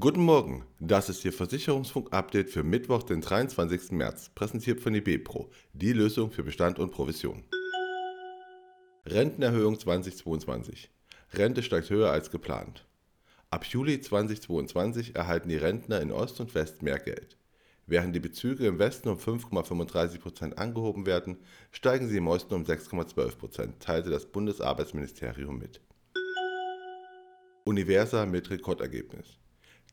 Guten Morgen, das ist Ihr Versicherungsfunk-Update für Mittwoch, den 23. März, präsentiert von eBepro, die Lösung für Bestand und Provision. Rentenerhöhung 2022. Rente steigt höher als geplant. Ab Juli 2022 erhalten die Rentner in Ost und West mehr Geld. Während die Bezüge im Westen um 5,35% angehoben werden, steigen sie im Osten um 6,12%, teilte das Bundesarbeitsministerium mit. Universa mit Rekordergebnis.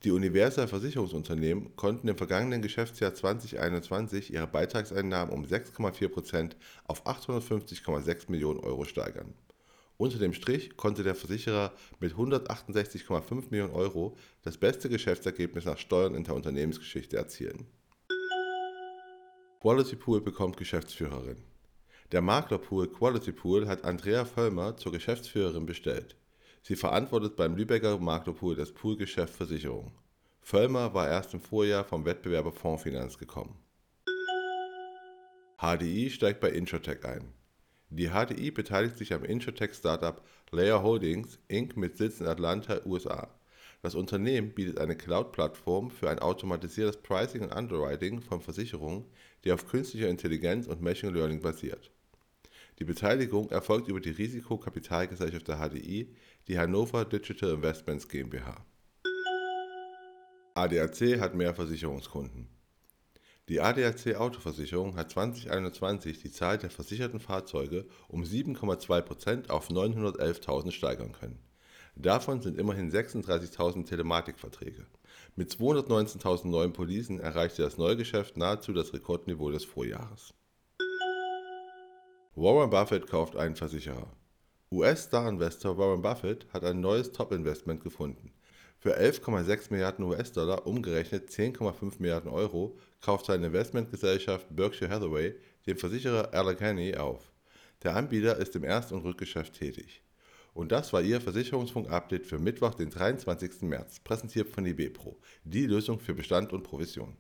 Die Universa Versicherungsunternehmen konnten im vergangenen Geschäftsjahr 2021 ihre Beitragseinnahmen um 6,4% auf 850,6 Millionen Euro steigern. Unter dem Strich konnte der Versicherer mit 168,5 Millionen Euro das beste Geschäftsergebnis nach Steuern in der Unternehmensgeschichte erzielen. Quality Pool bekommt Geschäftsführerin. Der Maklerpool Quality Pool hat Andrea Völlmer zur Geschäftsführerin bestellt. Sie verantwortet beim Lübecker Maklerpool das Poolgeschäft Versicherung. Völlmer war erst im Vorjahr vom Wettbewerber Fondsfinanz gekommen. HDI steigt bei Introtech ein. Die HDI beteiligt sich am Introtech-Startup Layer Holdings Inc. mit Sitz in Atlanta, USA. Das Unternehmen bietet eine Cloud-Plattform für ein automatisiertes Pricing und Underwriting von Versicherungen, die auf künstlicher Intelligenz und Machine Learning basiert. Die Beteiligung erfolgt über die Risikokapitalgesellschaft der HDI, die Hannover Digital Investments GmbH. ADAC hat mehr Versicherungskunden. Die ADAC Autoversicherung hat 2021 die Zahl der versicherten Fahrzeuge um 7,2% auf 911.000 steigern können. Davon sind immerhin 36.000 Telematikverträge. Mit 219.000 neuen Policen erreichte das Neugeschäft nahezu das Rekordniveau des Vorjahres. Warren Buffett kauft einen Versicherer. US-Star-Investor Warren Buffett hat ein neues Top-Investment gefunden. Für 11,6 Milliarden US-Dollar, umgerechnet 10,5 Milliarden Euro, kauft seine Investmentgesellschaft Berkshire Hathaway den Versicherer Allegheny auf. Der Anbieter ist im Erst- und Rückgeschäft tätig. Und das war Ihr Versicherungsfunk-Update für Mittwoch, den 23. März, präsentiert von IBPRO, die Lösung für Bestand und Provision.